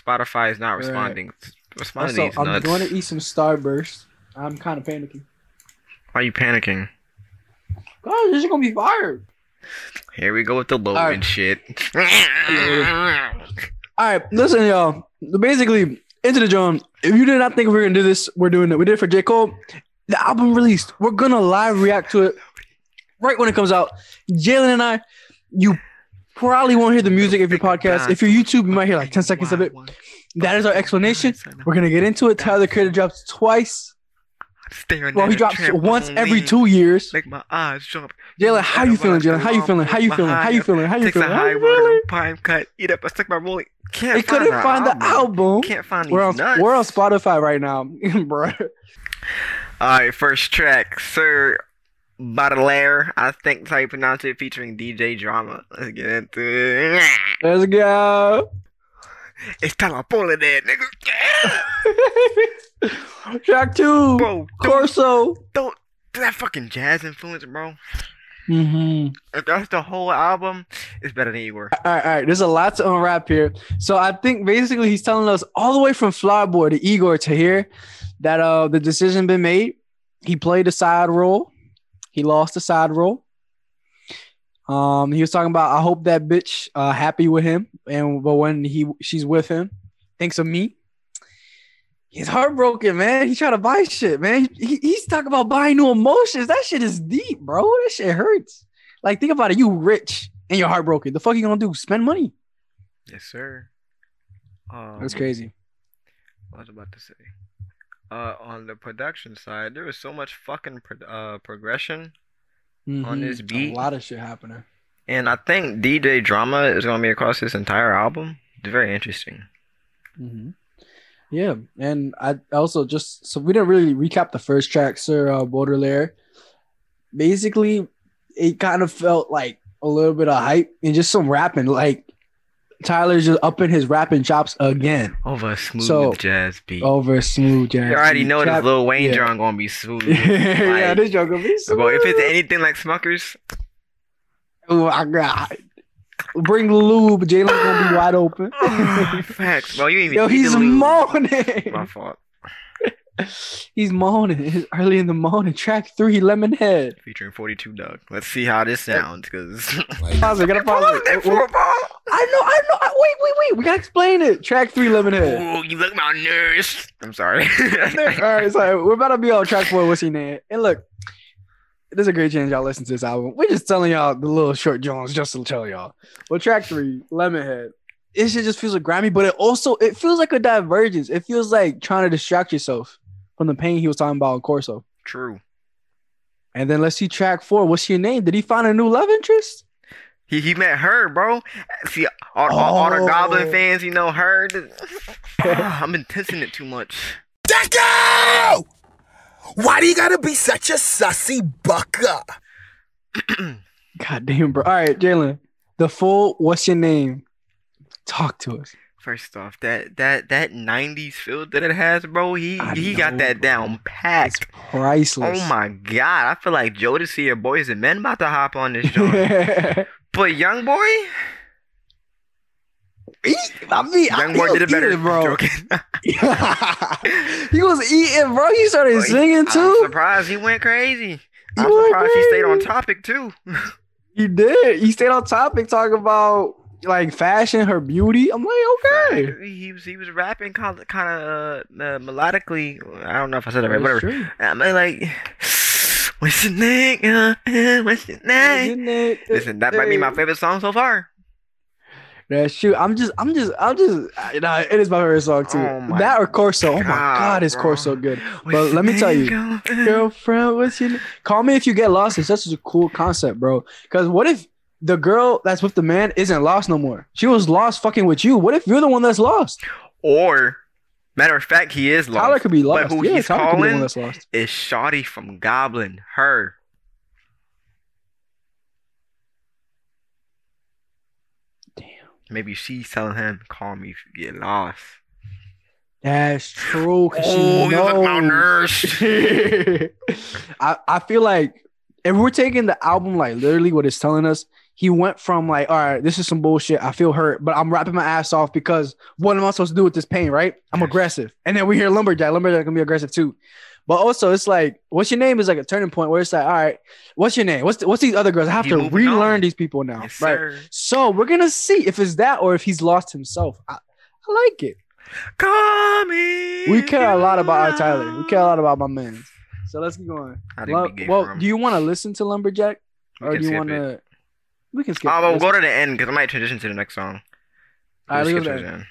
Spotify is not Right. responding. Responding Also, I'm nuts. going to eat some Starburst. I'm kind of panicking. Why are you panicking? God, this is gonna be fired. Here we go with the low Alright. and shit. All right, listen, y'all. Basically, into the Jawn. If you did not think we were gonna do this, we're doing it. We did it for J Cole. The album released. We're gonna live react to it right when it comes out. Jalen and I, you probably won't hear the music if your podcast. If you're YouTube, you might hear like 10 seconds of it. That is our explanation. We're gonna get into it. Tyler the Creator drops twice. Staring Well, he drops once every two years. Make my eyes jump. Jalen, how you feeling, Jalen? How you feeling? How you feeling? How you feeling? How you feeling? How you feeling? pine cut. Eat up. I stuck my rolling. Can't They couldn't find the album. Can't find these We're on, we're on Spotify right now, bro. All right, first track, Sir Baudelaire. I think that's how you pronounce it, featuring DJ Drama. Let's get into it. Let's go. It's time to pull it in, nigga. Track two, Bro, don't, Corso. don't that fucking jazz influence, bro. Mm-hmm. If that's the whole album, it's better than Igor. All right, all right. There's a lot to unwrap here. So I think basically he's telling us all the way from Flower Boy to Igor to here that uh the decision been made. He played a side role. He lost the side role. Um, he was talking about I hope that bitch uh happy with him, and but when he she's with him, thinks of me. He's heartbroken, man. He trying to buy shit, man. He, he's talking about buying new emotions. That shit is deep, bro. That shit hurts. Like, think about it. You rich and you're heartbroken. The fuck you gonna do? Spend money? Yes, sir. Um, That's crazy. What was about to say? Uh, on the production side, there was so much fucking pro- uh progression, on this Mhm. beat. a lot of shit happening. and I think DJ Drama is gonna be across this entire album. It's very interesting. hmm Yeah, and I also just so we didn't really recap the first track, Sir uh, Baudelaire. Basically, it kind of felt like a little bit of hype and just some rapping. Like Tyler's just up in his rapping chops again Over a smooth So, jazz beat. over smooth jazz. you already know this Lil Wayne yeah. drum gonna be smooth. yeah, this joke gonna be Bro, if it's anything like Smuckers, oh my god, bring lube. Jalen's gonna be wide open. Oh, facts, bro. You ain't even Yo, he's moaning. My fault. He's moaning. It's early in the morning. Track three, Lemonhead. Featuring 42 Dugg. Let's see how this sounds, cause Pause it. Gotta pause it. that Well. I know. I know. I, wait, wait, wait. We gotta explain it. Track three, Lemonhead. Oh, you look malnourished. I'm sorry. All right, so we're about to be on track four. What's your name? And look, there's a great chance y'all listen to this album. We're just telling y'all the little short Jones just to tell y'all. Well, track three, Lemonhead. It shit just feels like Grammy, but it also it feels like a divergence. It feels like trying to distract yourself from the pain he was talking about in Corso. True. And then let's see track four. What's your name? Did he find a new love interest? He he met her, bro. See, all, all, all the Oh. Goblin fans, you know her. Ah, I'm intensing it too much. Deco! Why do you gotta be such a sussy bucka? God damn, bro. All right, Jalen. The full what's your name? Talk to us. First off, that that that '90s feel that it has, bro. He I he know, got that bro. down packed. Priceless. Oh my god, I feel like Jodeci or Boys and Men about to hop on this joint. but Young Boy, I mean, I, Young he Boy did it better, eating, bro. He was eating, bro. He started singing too. I'm surprised he went crazy. He I'm went surprised he stayed on topic too. He did. He stayed on topic, talking about like fashion, her beauty. I'm like, okay. He was he was rapping kind of kind of uh, melodically. I don't know if I said that right. Whatever. true. I'm like, what's your name? Uh, what's your name? Listen, that might be my favorite song so far. That's true. I'm just, I'm just, I'm just. You know, it is my favorite song too. Oh that or Corso. Oh my God, God, is. Corso good? What's But let me tell you. Uh, girlfriend, what's your name? Call me if you get lost. It's such a cool concept, bro. Because what if the girl that's with the man isn't lost no more? She was lost fucking with you. What if you're the one that's lost? Or, matter of fact, he is lost. Tyler could be lost. But who yeah, he's Tyler could be the one calling that's lost. is Shotty from Goblin. Her. Damn. Maybe she's telling him, "Call me if you get lost." That's true. Oh, she you look malnourished. I, I feel like if we're taking the album like literally what it's telling us, he went from like, all right, this is some bullshit. I feel hurt, but I'm rapping my ass off because what am I supposed to do with this pain, right? I'm aggressive. And then we hear lumberjack. Lumberjack can be aggressive too. But also, it's like, what's your name is like a turning point where it's like, all right, what's your name? What's what's these other girls? I have He to relearn on. these people now, Yes, right? sir. So we're gonna see if it's that or if he's lost himself. I, I like it. Coming. We care a lot about our Tyler. We care a lot about my man. So let's keep going. Well, from? do you want to listen to lumberjack or do you want to? We can skip. Oh, it. we'll go to the end because I might transition to the next song. All right, We'll let's skip to to the end.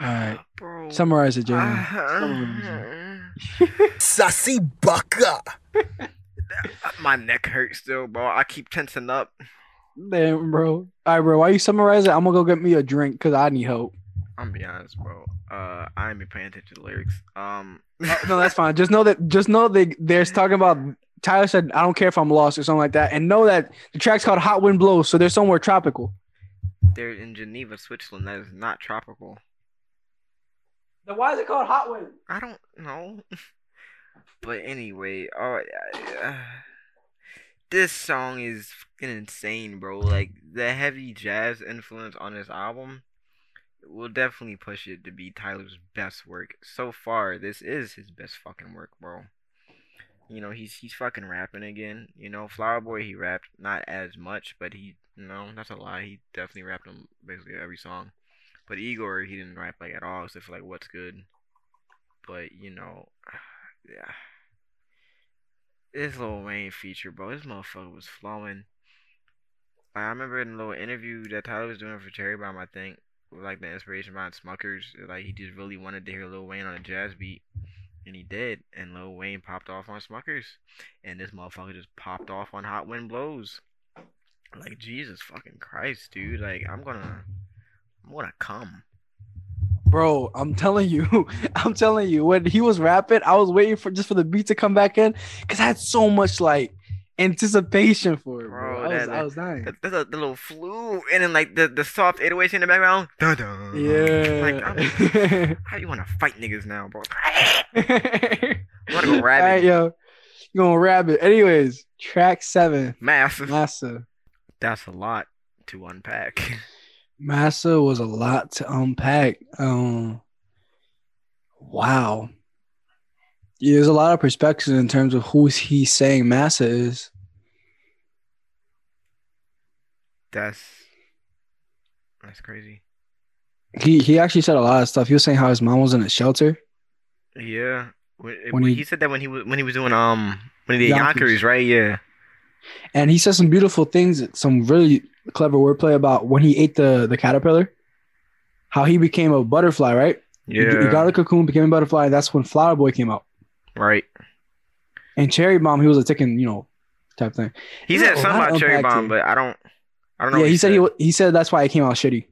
All right. Bro. Summarize it, Jay. Ah, Sassy bucker. my neck hurts still, bro. I keep tensing up. Damn, bro. All right, bro. While you summarize it, I'm gonna go get me a drink because I need help. I'm gonna be honest, bro. Uh, I ain't be paying attention to the lyrics. Um, Oh, no, that's fine. Just know that. Just know that there's talking about. Tyler said, "I don't care if I'm lost" or something like that, and know that the track's called "Hot Wind Blows," so they're somewhere tropical. they're in Geneva, Switzerland. That is not tropical. Then why is it called "Hot Wind"? I don't know. but anyway, uh, uh, this song is fucking insane, bro. Like the heavy jazz influence on this album will definitely push it to be Tyler's best work. So far, this is his best fucking work, bro. You know, he's he's fucking rapping again. You know, Flower Boy he rapped not as much, but he you know, that's a lie. He definitely rapped on basically every song. But Igor he didn't rap like at all except for like what's good. But you know, yeah. This Lil Wayne feature, bro, this motherfucker was flowing. I remember in a little interview that Tyler was doing for Cherry Bomb, I think, like the inspiration behind Smuckers. Like he just really wanted to hear Lil Wayne on a jazz beat, and he did. And Lil Wayne popped off on Smuckers, and this motherfucker just popped off on Hot Wind Blows. Like Jesus fucking Christ, dude! Like I'm gonna, I'm gonna come. Bro, I'm telling you, I'm telling you, when he was rapping, I was waiting for just for the beat to come back in because I had so much like anticipation for it, bro. Bro, I was, that- I was dying. The, the, the little flu, and then like the, the soft 808s in the background. Dun, dun. Like, I'm, Yeah. how you wanna fight niggas now, bro? Go All rabbit. right, yo, you gonna rabbit. Anyways, track seven, Massive. Massa. That's a lot to unpack. Massa was a lot to unpack. Um, wow. Yeah, there's a lot of perspectives in terms of who he's saying Massa is. That's that's crazy. He he actually said a lot of stuff. He was saying how his mom was in a shelter. Yeah. When, When he- he, said that when he was when he was doing um when he did Yonkers. Yonkers, right? Yeah. And he said some beautiful things, some really clever wordplay about when he ate the, the caterpillar, how he became a butterfly, right? He- Yeah. He got a cocoon, became a butterfly, and that's when Flower Boy came out. right. And Cherry Bomb, he was a ticking, you know, type thing. He said a something about Cherry Bomb, but I don't I don't know. Yeah, what he said he he said that's why it came out shitty.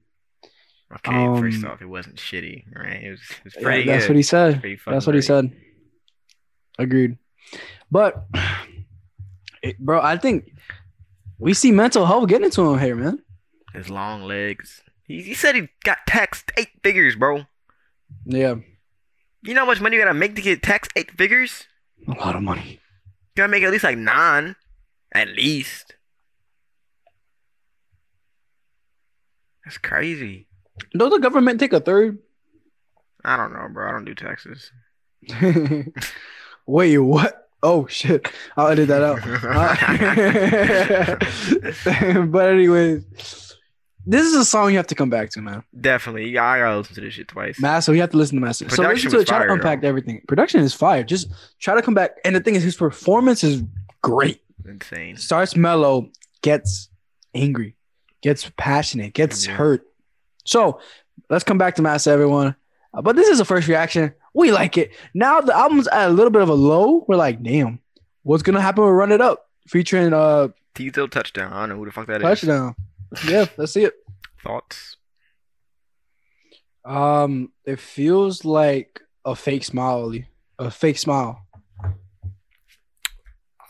Okay, first um, off, it wasn't shitty, right? It was, it was Yeah, that's good. what he said. That's what he said. Agreed. But, it- bro, I think we see mental health getting into him here, man. His long legs. He, he said he got taxed eight figures, bro. Yeah, You know how much money you gotta make to get taxed eight figures? a lot of money. You gotta make at least like nine. At least. That's crazy. Does the government take a third? I don't know, bro. I don't do taxes. Wait, what? Oh shit! I'll edit that out. but anyways, this is a song you have to come back to, man. Definitely. Yeah, I gotta listen to this shit twice. Master, you have to listen to Master. So listen to it. Try to unpack though. everything. Production is fire. Just try to come back. And the thing is, his performance is great. Insane. Starts mellow, gets angry, gets passionate, gets Yeah. hurt. So let's come back to Master, everyone. Uh, but this is a first reaction. We like it. Now the album's at a little bit of a low. We're like, damn, what's gonna happen with Run It Up featuring uh Teezo Touchdown. I don't know who the fuck that is. Touchdown? Yeah, let's see it. Thoughts? Um, it feels like a fake smile, a fake smile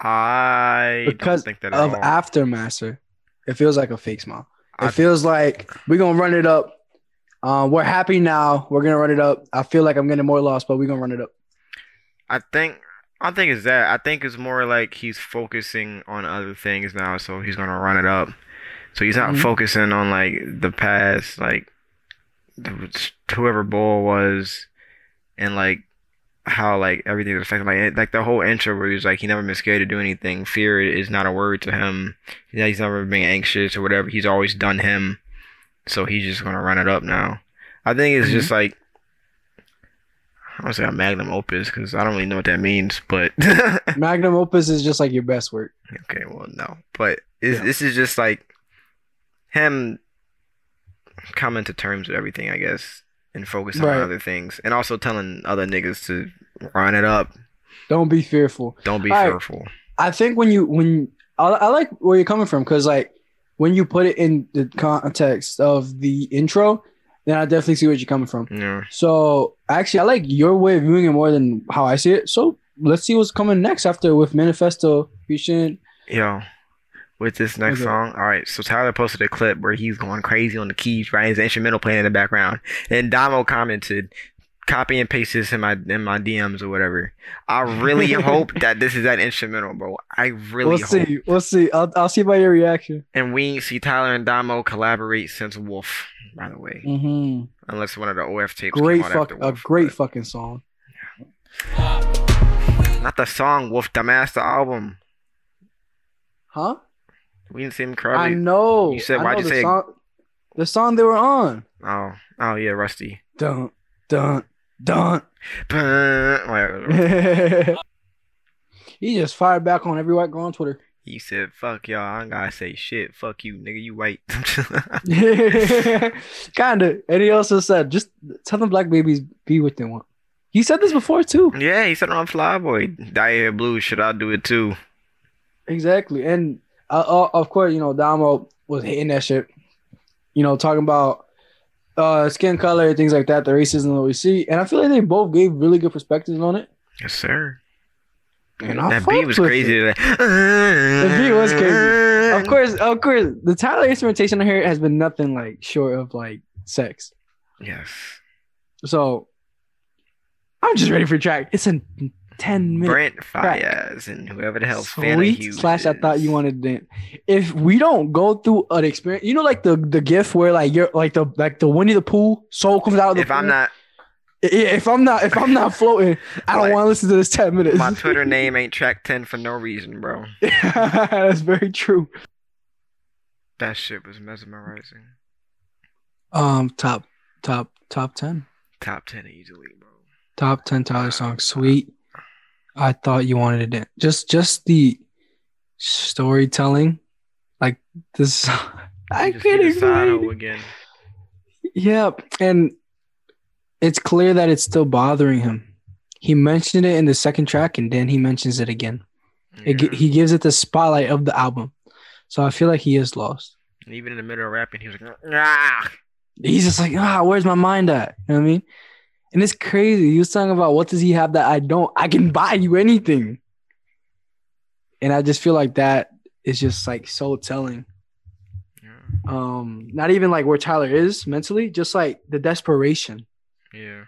I because don't think that at of. Aftermaster. It feels like a fake smile. It I- feels like we're gonna run it up. Um, we're happy now. We're gonna run it up. I feel like I'm getting more lost, but we're gonna run it up. I think I think it's that. I think it's more like he's focusing on other things now, so he's gonna run it up. So he's not Mhm. focusing on like the past, like whoever Bull was, and like how like everything was affected. Like like the whole intro where he's like he never been scared to do anything. Fear is not a word to him. He's never been anxious or whatever. He's always done him. So he's just gonna run it up now. I think it's just mm-hmm. like I don't say a magnum opus because I don't really know what that means, but Magnum opus is just like your best work. okay, well no, but Yeah. this is just like him coming to terms with everything, I guess, and focusing Right. on other things, and also telling other niggas to run it up. Don't be fearful. Don't be All right. fearful. I think when you when I, I like where you're coming from because like when you put it in the context of the intro, then I definitely see where you're coming from. Yeah. So actually, I like your way of viewing it more than how I see it. So let's see what's coming next after with Manifesto featuring. Yo, with this next Okay. song, all right. So Tyler posted a clip where he's going crazy on the keys, right? His instrumental playing in the background, and Domo commented, "Copy and paste this in my in my DMs or whatever." I really hope that this is that instrumental, bro. I really we'll hope. see. We'll see. I'll, I'll see by your reaction. And we see Tyler and Domo collaborate since Wolf, by the way, Mm-hmm. unless one of the OF tapes. Great fuck. after A great but- fucking song. Not the song Wolf, the master album. Huh? We didn't see him I cry. know. You said- I why'd you say- song? The song they were on. Oh, oh yeah, Rusty. Dun dun dun. Wait, he just fired back on every white girl on Twitter. He said, "Fuck y'all, I ain't gotta say shit. Fuck you, nigga. You white." Kinda. And he also said, just tell them black babies be what they want. He said this before too. yeah, he said it on Flyboy. Dye hair blue. Should I do it too? Exactly. And uh, of course, you know, Domo was hitting that shit. You know, talking about uh skin color, things like that, the racism that we see. And I feel like they both gave really good perspectives on it. Yes, sir. And I that beat was crazy. Like, The beat was crazy. Of course, of course, the Tyler instrumentation here has been nothing like short of like sex. Yes. So I'm just ready for track. It's a 10 minute Brent. Faiyaz and whoever the hell Sweet Hughes slash I thought you wanted to if we don't go through an experience you know like the the gif where like you're like the like the Winnie the Pooh soul comes out of the If I'm not, if I'm not if I'm not floating I don't Like, want to listen to this 10 minutes my Twitter name ain't track ten for no reason, bro. that's very true That shit was mesmerizing. um top top top 10 Top ten easily, bro. top 10 Tyler songs sweet I thought you wanted it just just the storytelling like this I can't explain again. Yeah, and it's clear that it's still bothering him. He mentioned it in the second track, and then he mentions it again. It, he gives it the spotlight of the album, so I feel like he is lost. And even in the middle of rapping, he was like, ah. He's just like, ah, where's my mind at? You know what I mean? And it's crazy. He was talking about what does he have that I don't? I can buy you anything. And I just feel like that is just like so telling. Yeah. Um, not even like where Tyler is mentally, just like the desperation. yeah.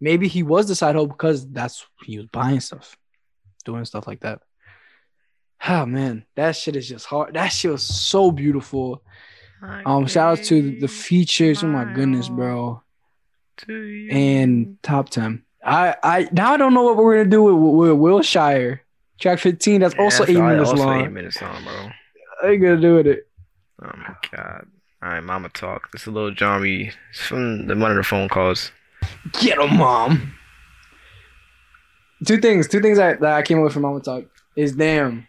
maybe he was the side hoe because that's he was buying stuff, doing stuff like that. Oh man, that shit is just hard. That shit was so beautiful. Um, shout out to the features. Oh my goodness, bro. And top ten. I I now I don't know what we're gonna do with, with Wilshire. Track fifteen. That's also eight minutes also long. Eight minutes long, bro. I ain't gonna do with it. Oh my god. All right, Mama talk. This is a little Johnny. It's from the, one of the phone calls. Get him, mom. Two things. Two things that, that I came up with from Mama Talk is damn.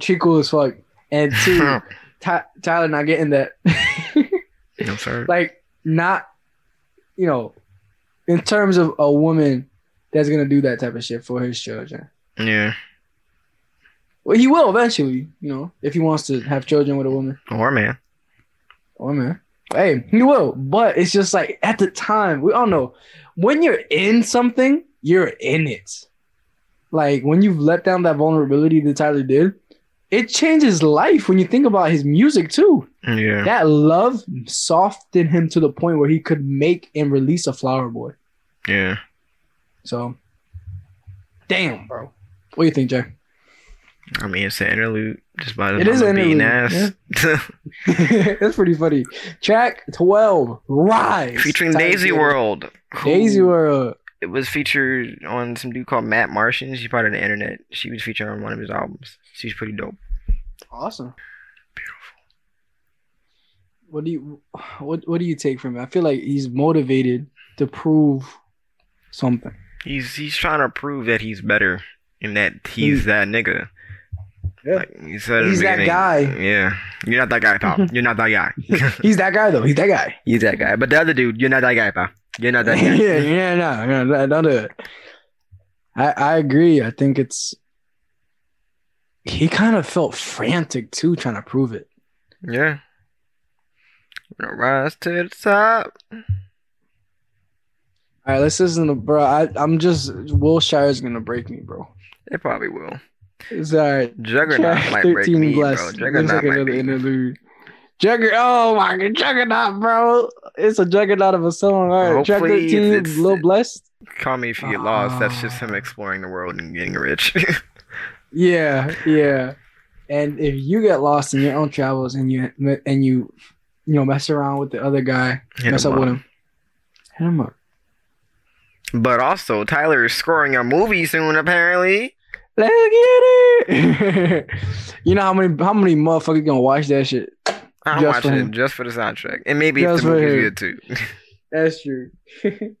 She cool as fuck. And two, Ty- Tyler not getting that. I'm sorry. like not, you know, in terms of a woman that's gonna do that type of shit for his children. Yeah. Well, he will eventually, you know, if he wants to have children with a woman Or man. or a man. Hey, he will. But it's just like at the time, we all know when you're in something, you're in it. Like when you've let down that vulnerability that Tyler did, it changes life when you think about his music too. Yeah. That love softened him to the point where he could make and release a flower boy. Yeah. So Damn, bro. What do you think, Jay? I mean, it's an interlude. Just by the It is an beating interlude, ass. That's pretty funny. Track 12, Rise. Featuring Daisy World. Daisy World. It was featured on some dude called Matt Martian. She's part of the internet. She was featured on one of his albums. She's pretty dope. Awesome. Beautiful. What do you what what do you take from it? I feel like he's motivated to prove something. He's he's trying to prove that he's better and that he's hmm. that nigga. Yeah. Like he said He's that guy. Yeah. You're not that guy, pal. You're not that guy. He's that guy though. He's that guy. he's that guy. But the other dude, you're not that guy, pal. You're not that yeah, yeah, no, no, don't do it. I I agree. I think it's he kind of felt frantic too, trying to prove it. yeah. Rise to the top. All right, let's listen to bro. I, I'm just Wilshire's gonna break me, bro. It probably will. It's all right. Juggernaut Track might break 13 me, blessed. Looks Juggernaut like might interlude. Jugger, oh my god, Juggernaut, bro. It's a juggernaut of a song. All right, track Hopefully 13, it's- a little blessed. Call me if you get lost. That's just Ah. him exploring the world and getting rich. Yeah, yeah. And if you get lost in your own travels and you and you you know mess around with the other guy, Hit mess him up with him, hit him up. But also, Tyler is scoring a movie soon, apparently. Let's get it. you know how many how many motherfuckers gonna watch that shit? I'm Just watching it just for the soundtrack. And maybe Just if the for movie's good too. That's true.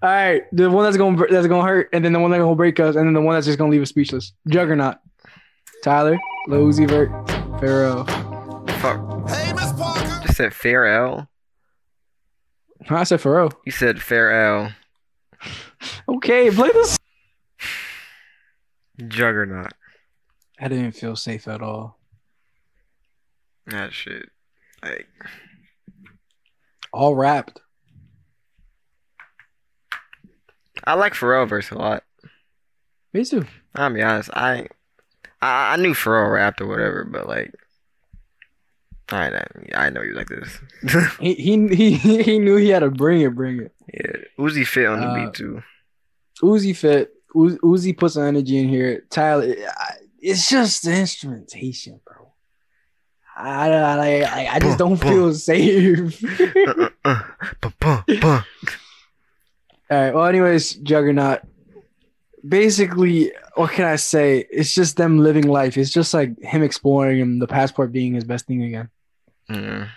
All right, the one that's gonna that's gonna hurt, and then the one that's gonna break us, and then the one that's just gonna leave us speechless. Juggernaut. Tyler, Lil Uzi Vert, Pharaoh. Fuck. Hey, Miss Parker. Just said Pharrell. I said Pharaoh. You said Pharrell. Okay, play this. Juggernaut. I didn't feel safe at all. That shit. Like, All wrapped. I like Pharrell verse a lot. Me too. I'll be honest. I, I, I knew Pharrell rapped or whatever, but like, I, know, I know you like this. He he he he knew he had to bring it, bring it. yeah, Uzi fit on the Uh, beat too. Uzi fit. Uz- Uzi put some energy in here. Tyler, I- it's just the instrumentation, bro. I I, I, I just don't feel safe. Uh, uh, uh, buh, buh. All right. Well, anyways, Juggernaut. Basically, what can I say? It's just them living life. It's just like him exploring and the passport being his best thing again. Mm.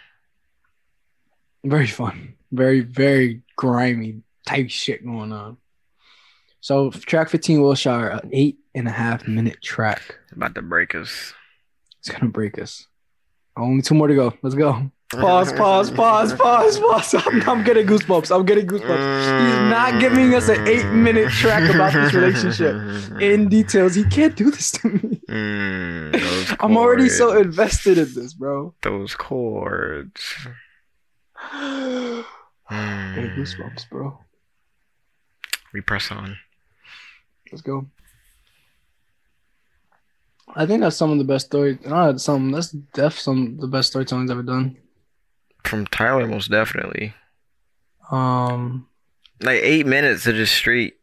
Very fun. Very, very grimy type shit going on. So track 15 Wilshire, an eight and a half minute track. About to break us. It's gonna break us. Only two more to go. Let's go. Pause, pause, pause, pause, pause. I'm, I'm getting goosebumps. I'm getting goosebumps. He's not giving us an eight minute track about this relationship in details. He can't do this to me. Mm, I'm already so invested in this, bro. Those chords. Getting goosebumps, bro. We press on. Let's go. I think that's some of the best story. Not some. That's def some the best storytelling I've ever done. From Tyler, most definitely. Um, Like eight minutes of just street.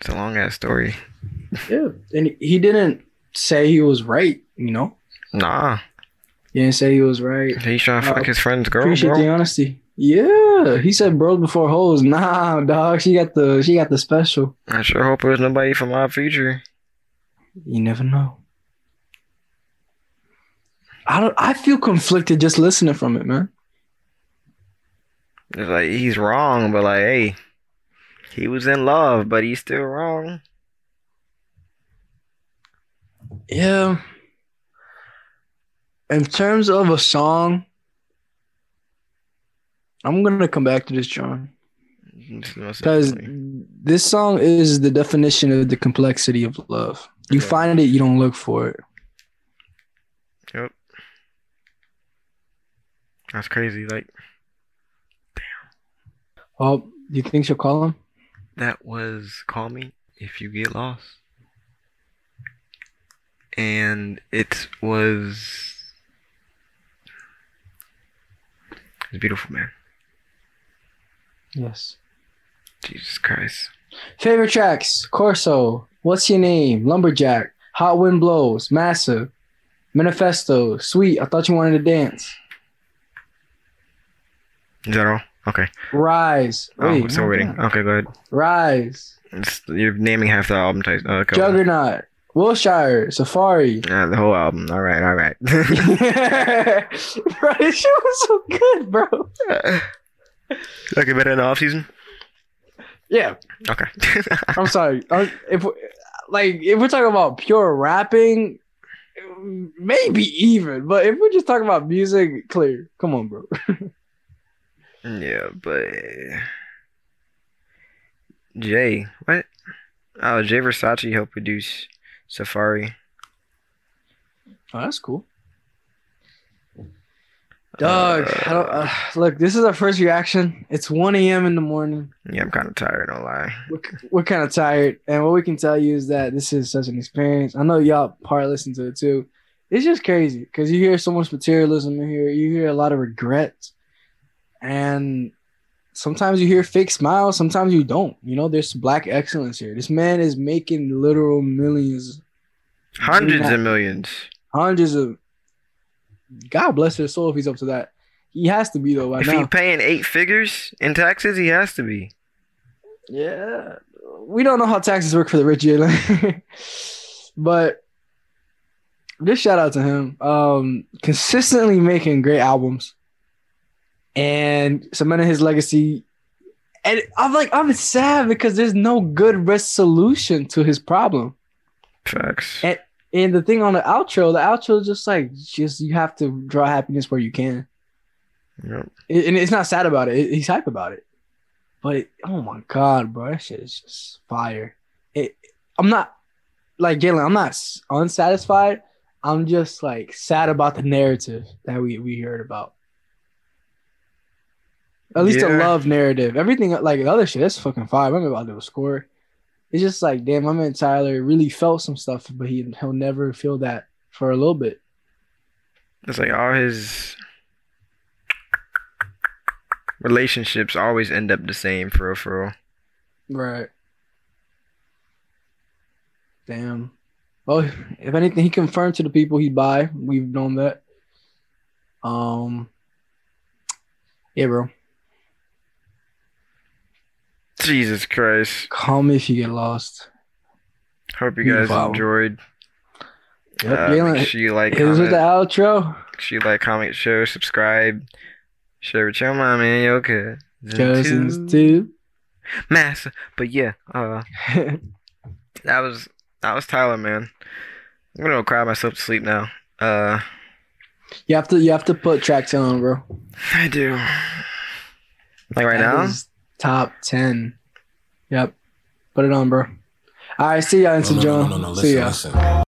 It's a long ass story. yeah, and he didn't say he was right. You know, Nah, he didn't say he was right. he's trying to Uh, fuck his friend's girl, Appreciate bro. the honesty. Yeah, he said bros before hoes. Nah, dog. She got the she got the special. I sure hope it was nobody from our future. You never know. I don't. I feel conflicted just listening from it, man. It's like he's wrong, but like, hey, he was in love, but he's still wrong. Yeah. In terms of a song, I'm gonna come back to this, John, because this song is the definition of the complexity of love. You Yeah. find it, you don't look for it. Yep. That's crazy. Like Oh, do you think she'll call him? that was "Call Me If You Get Lost," and it was it's beautiful, man. Yes. Jesus Christ. Favorite tracks: Corso, What's Your Name, Lumberjack, Hot Wind Blows, Massive, Manifesto, Sweet. I thought you wanted to dance. Is that all? Okay. Rise. Oh, Wait, still waiting. Okay, go ahead. Rise. It's, you're naming half the album title. Uh. Juggernaut. Wilshire. Safari. Yeah, the whole album. All right, all right. bro, this shit was so good, bro. okay, better in the off season. Yeah, Okay. I'm sorry. If like if we're talking about pure rapping, maybe even. But if we're just talking about music, clear. Come on, bro. yeah, but Jay, what? Oh, Jay Versace helped produce Safari. Oh, that's cool. Dog, I don't, uh, look, this is our first reaction. It's 1 a.m. in the morning. Yeah, I'm kind of tired. Don't lie. We're, we're kind of tired, and what we can tell you is that this is such an experience. I know y'all part listen to it too. It's just crazy because you hear so much materialism in here. You hear a lot of regrets, and sometimes you hear fake smiles. Sometimes you don't. You know, there's black excellence here. This man is making literal millions, Hundreds not- of millions. hundreds of. God bless his soul if he's up to that. He has to be though by If now. he paying eight figures in taxes, he has to be. Yeah, we don't know how taxes work for the rich, Jalen. but just shout out to him. Um, consistently making great albums and cementing his legacy. And I'm like, I'm sad because there's no good resolution to his problem. Facts. And and the thing on the outro, the outro is just like, just you have to draw happiness where you can. Yep. And it's not sad about it. He's hype about it. But oh my god, bro, that shit is just fire. It. I'm not like Galen. I'm not unsatisfied. I'm just like sad about the narrative that we we heard about. At least Yeah. love narrative. Everything like the other shit, that's fucking fire. I'm about to score. It's just like, damn, my man Tyler really felt some stuff, but he he'll never feel that for a little bit. It's like all his relationships always end up the same for real, for real. Right. Damn. Well, if anything, he confirmed to the people he buy. We've known that. Um. Yeah, bro. Jesus Christ. Call me if you get lost. Hope you guys follow. enjoyed. Yep, Uh, make sure you like, Here's with comment, the outro. make sure you like, comment, share, subscribe, share with your mom and your kids. Cousins too. Massa. But yeah, uh, that was that was Tyler, man. I'm gonna go cry myself to sleep now. Uh, you have to you have to put tracks on, bro. I do. Like right That now. is top ten. Yep. Put it on, bro. All right, see y'all in No, no, no, John. no, no, See listen, ya. listen.